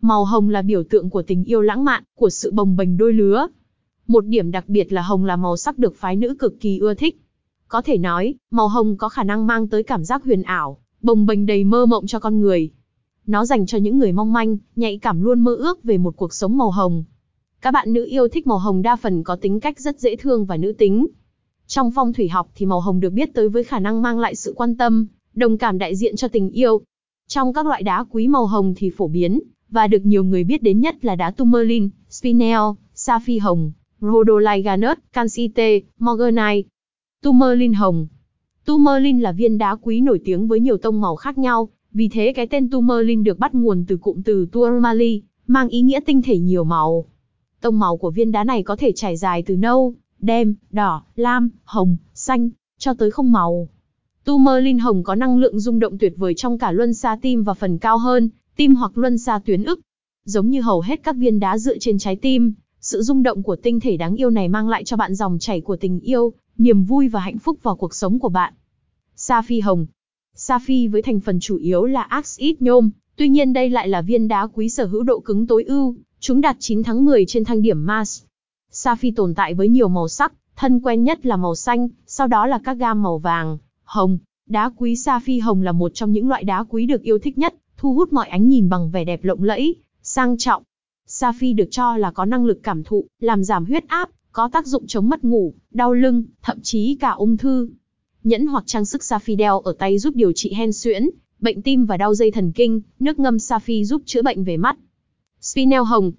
Màu hồng là biểu tượng của tình yêu lãng mạn, của sự bồng bềnh đôi lứa. Một điểm đặc biệt là hồng là màu sắc được phái nữ cực kỳ ưa thích. Có thể nói, màu hồng có khả năng mang tới cảm giác huyền ảo, bồng bềnh đầy mơ mộng cho con người. Nó dành cho những người mong manh, nhạy cảm luôn mơ ước về một cuộc sống màu hồng. Các bạn nữ yêu thích màu hồng đa phần có tính cách rất dễ thương và nữ tính. Trong phong thủy học thì màu hồng được biết tới với khả năng mang lại sự quan tâm, đồng cảm đại diện cho tình yêu. Trong các loại đá quý màu hồng thì phổ biến, và được nhiều người biết đến nhất là đá tourmaline, spinel, sapphire hồng, rhodolite garnet, calcite, morganite. Tourmaline hồng Tourmaline là viên đá quý nổi tiếng với nhiều tông màu khác nhau, vì thế cái tên tourmaline được bắt nguồn từ cụm từ tourmaline, mang ý nghĩa tinh thể nhiều màu. Tông màu của viên đá này có thể trải dài từ nâu, đen, đỏ, lam, hồng, xanh, cho tới không màu. Tourmaline hồng có năng lượng rung động tuyệt vời trong cả luân xa tim và phần cao hơn, tim hoặc luân xa tuyến ức. Giống như hầu hết các viên đá dựa trên trái tim, sự rung động của tinh thể đáng yêu này mang lại cho bạn dòng chảy của tình yêu, niềm vui và hạnh phúc vào cuộc sống của bạn. Sa phi hồng sa phi với thành phần chủ yếu là axit nhôm, tuy nhiên đây lại là viên đá quý sở hữu độ cứng tối ưu, chúng đạt 9 tháng 10 trên thang điểm Mars. phi tồn tại với nhiều màu sắc, thân quen nhất là màu xanh, sau đó là các gam màu vàng, hồng. Đá quý sa phi hồng là một trong những loại đá quý được yêu thích nhất, thu hút mọi ánh nhìn bằng vẻ đẹp lộng lẫy, sang trọng. Sapphire được cho là có năng lực cảm thụ, làm giảm huyết áp, có tác dụng chống mất ngủ, đau lưng, thậm chí cả ung thư. Nhẫn hoặc trang sức sapphire đeo ở tay giúp điều trị hen suyễn, bệnh tim và đau dây thần kinh, nước ngâm sapphire giúp chữa bệnh về mắt. Spinel hồng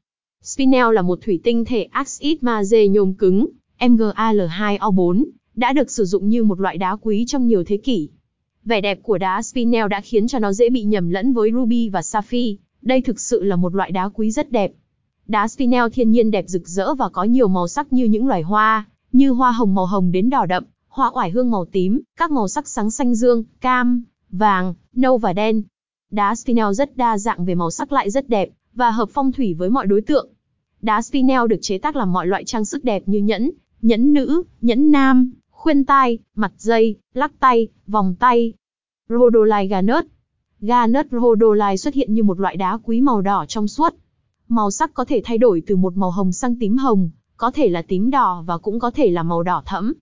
Spinel là một thủy tinh thể axit magie nhôm cứng, MgAl2O4, đã được sử dụng như một loại đá quý trong nhiều thế kỷ. Vẻ đẹp của đá spinel đã khiến cho nó dễ bị nhầm lẫn với ruby và sapphire, đây thực sự là một loại đá quý rất đẹp. Đá spinel thiên nhiên đẹp rực rỡ và có nhiều màu sắc như những loài hoa, như hoa hồng màu hồng đến đỏ đậm, hoa oải hương màu tím, các màu sắc sáng xanh dương, cam, vàng, nâu và đen. Đá spinel rất đa dạng về màu sắc lại rất đẹp, và hợp phong thủy với mọi đối tượng. Đá spinel được chế tác làm mọi loại trang sức đẹp như nhẫn, nhẫn nữ, nhẫn nam, khuyên tai, mặt dây, lắc tay, vòng tay. Rhodolite garnet Garnet rhodolite xuất hiện như một loại đá quý màu đỏ trong suốt. Màu sắc có thể thay đổi từ một màu hồng sang tím hồng, có thể là tím đỏ và cũng có thể là màu đỏ thẫm.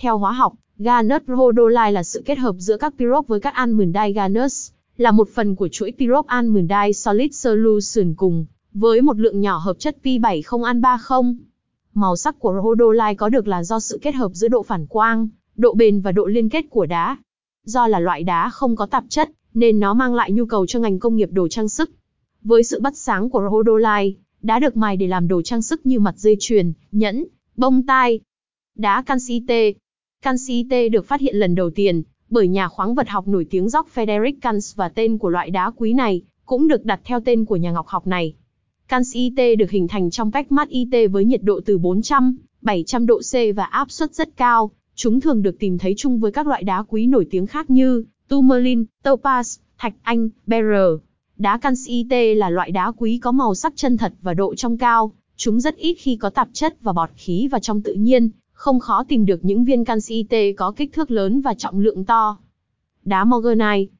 Theo hóa học, garnet rhodolite là sự kết hợp giữa các pyrope với các almandite garnets, là một phần của chuỗi pyrox almandite solid solution cùng với một lượng nhỏ hợp chất P70An30. Màu sắc của rhodolite có được là do sự kết hợp giữa độ phản quang, độ bền và độ liên kết của đá. Do là loại đá không có tạp chất, nên nó mang lại nhu cầu cho ngành công nghiệp đồ trang sức. Với sự bắt sáng của rhodolite, đá được mài để làm đồ trang sức như mặt dây chuyền, nhẫn, bông tai. Đá calcite Calcite được phát hiện lần đầu tiên bởi nhà khoáng vật học nổi tiếng Jock Frederick Kans và tên của loại đá quý này cũng được đặt theo tên của nhà ngọc học này. Calcite được hình thành trong cách mát IT với nhiệt độ từ 400, 700 độ C và áp suất rất cao. Chúng thường được tìm thấy chung với các loại đá quý nổi tiếng khác như tourmaline, topaz, thạch anh, beryl. Đá calcite là loại đá quý có màu sắc chân thật và độ trong cao. Chúng rất ít khi có tạp chất và bọt khí và trong tự nhiên, không khó tìm được những viên calcite có kích thước lớn và trọng lượng to. Đá morganite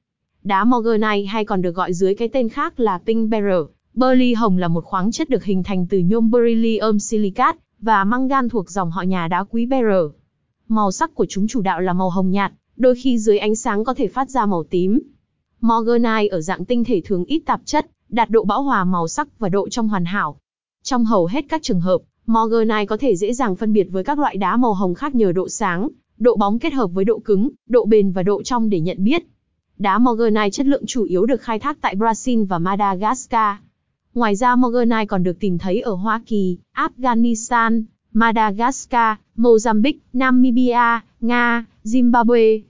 Đá morganite hay còn được gọi dưới cái tên khác là pink beryl Berly hồng là một khoáng chất được hình thành từ nhôm beryllium silicate và mangan thuộc dòng họ nhà đá quý beryl. Màu sắc của chúng chủ đạo là màu hồng nhạt, đôi khi dưới ánh sáng có thể phát ra màu tím. Morganite ở dạng tinh thể thường ít tạp chất, đạt độ bão hòa màu sắc và độ trong hoàn hảo. Trong hầu hết các trường hợp, Morganite có thể dễ dàng phân biệt với các loại đá màu hồng khác nhờ độ sáng, độ bóng kết hợp với độ cứng, độ bền và độ trong để nhận biết. Đá Morganite chất lượng chủ yếu được khai thác tại Brazil và Madagascar. Ngoài ra Morganite còn được tìm thấy ở Hoa Kỳ, Afghanistan, Madagascar, Mozambique, Namibia, Nga, Zimbabwe,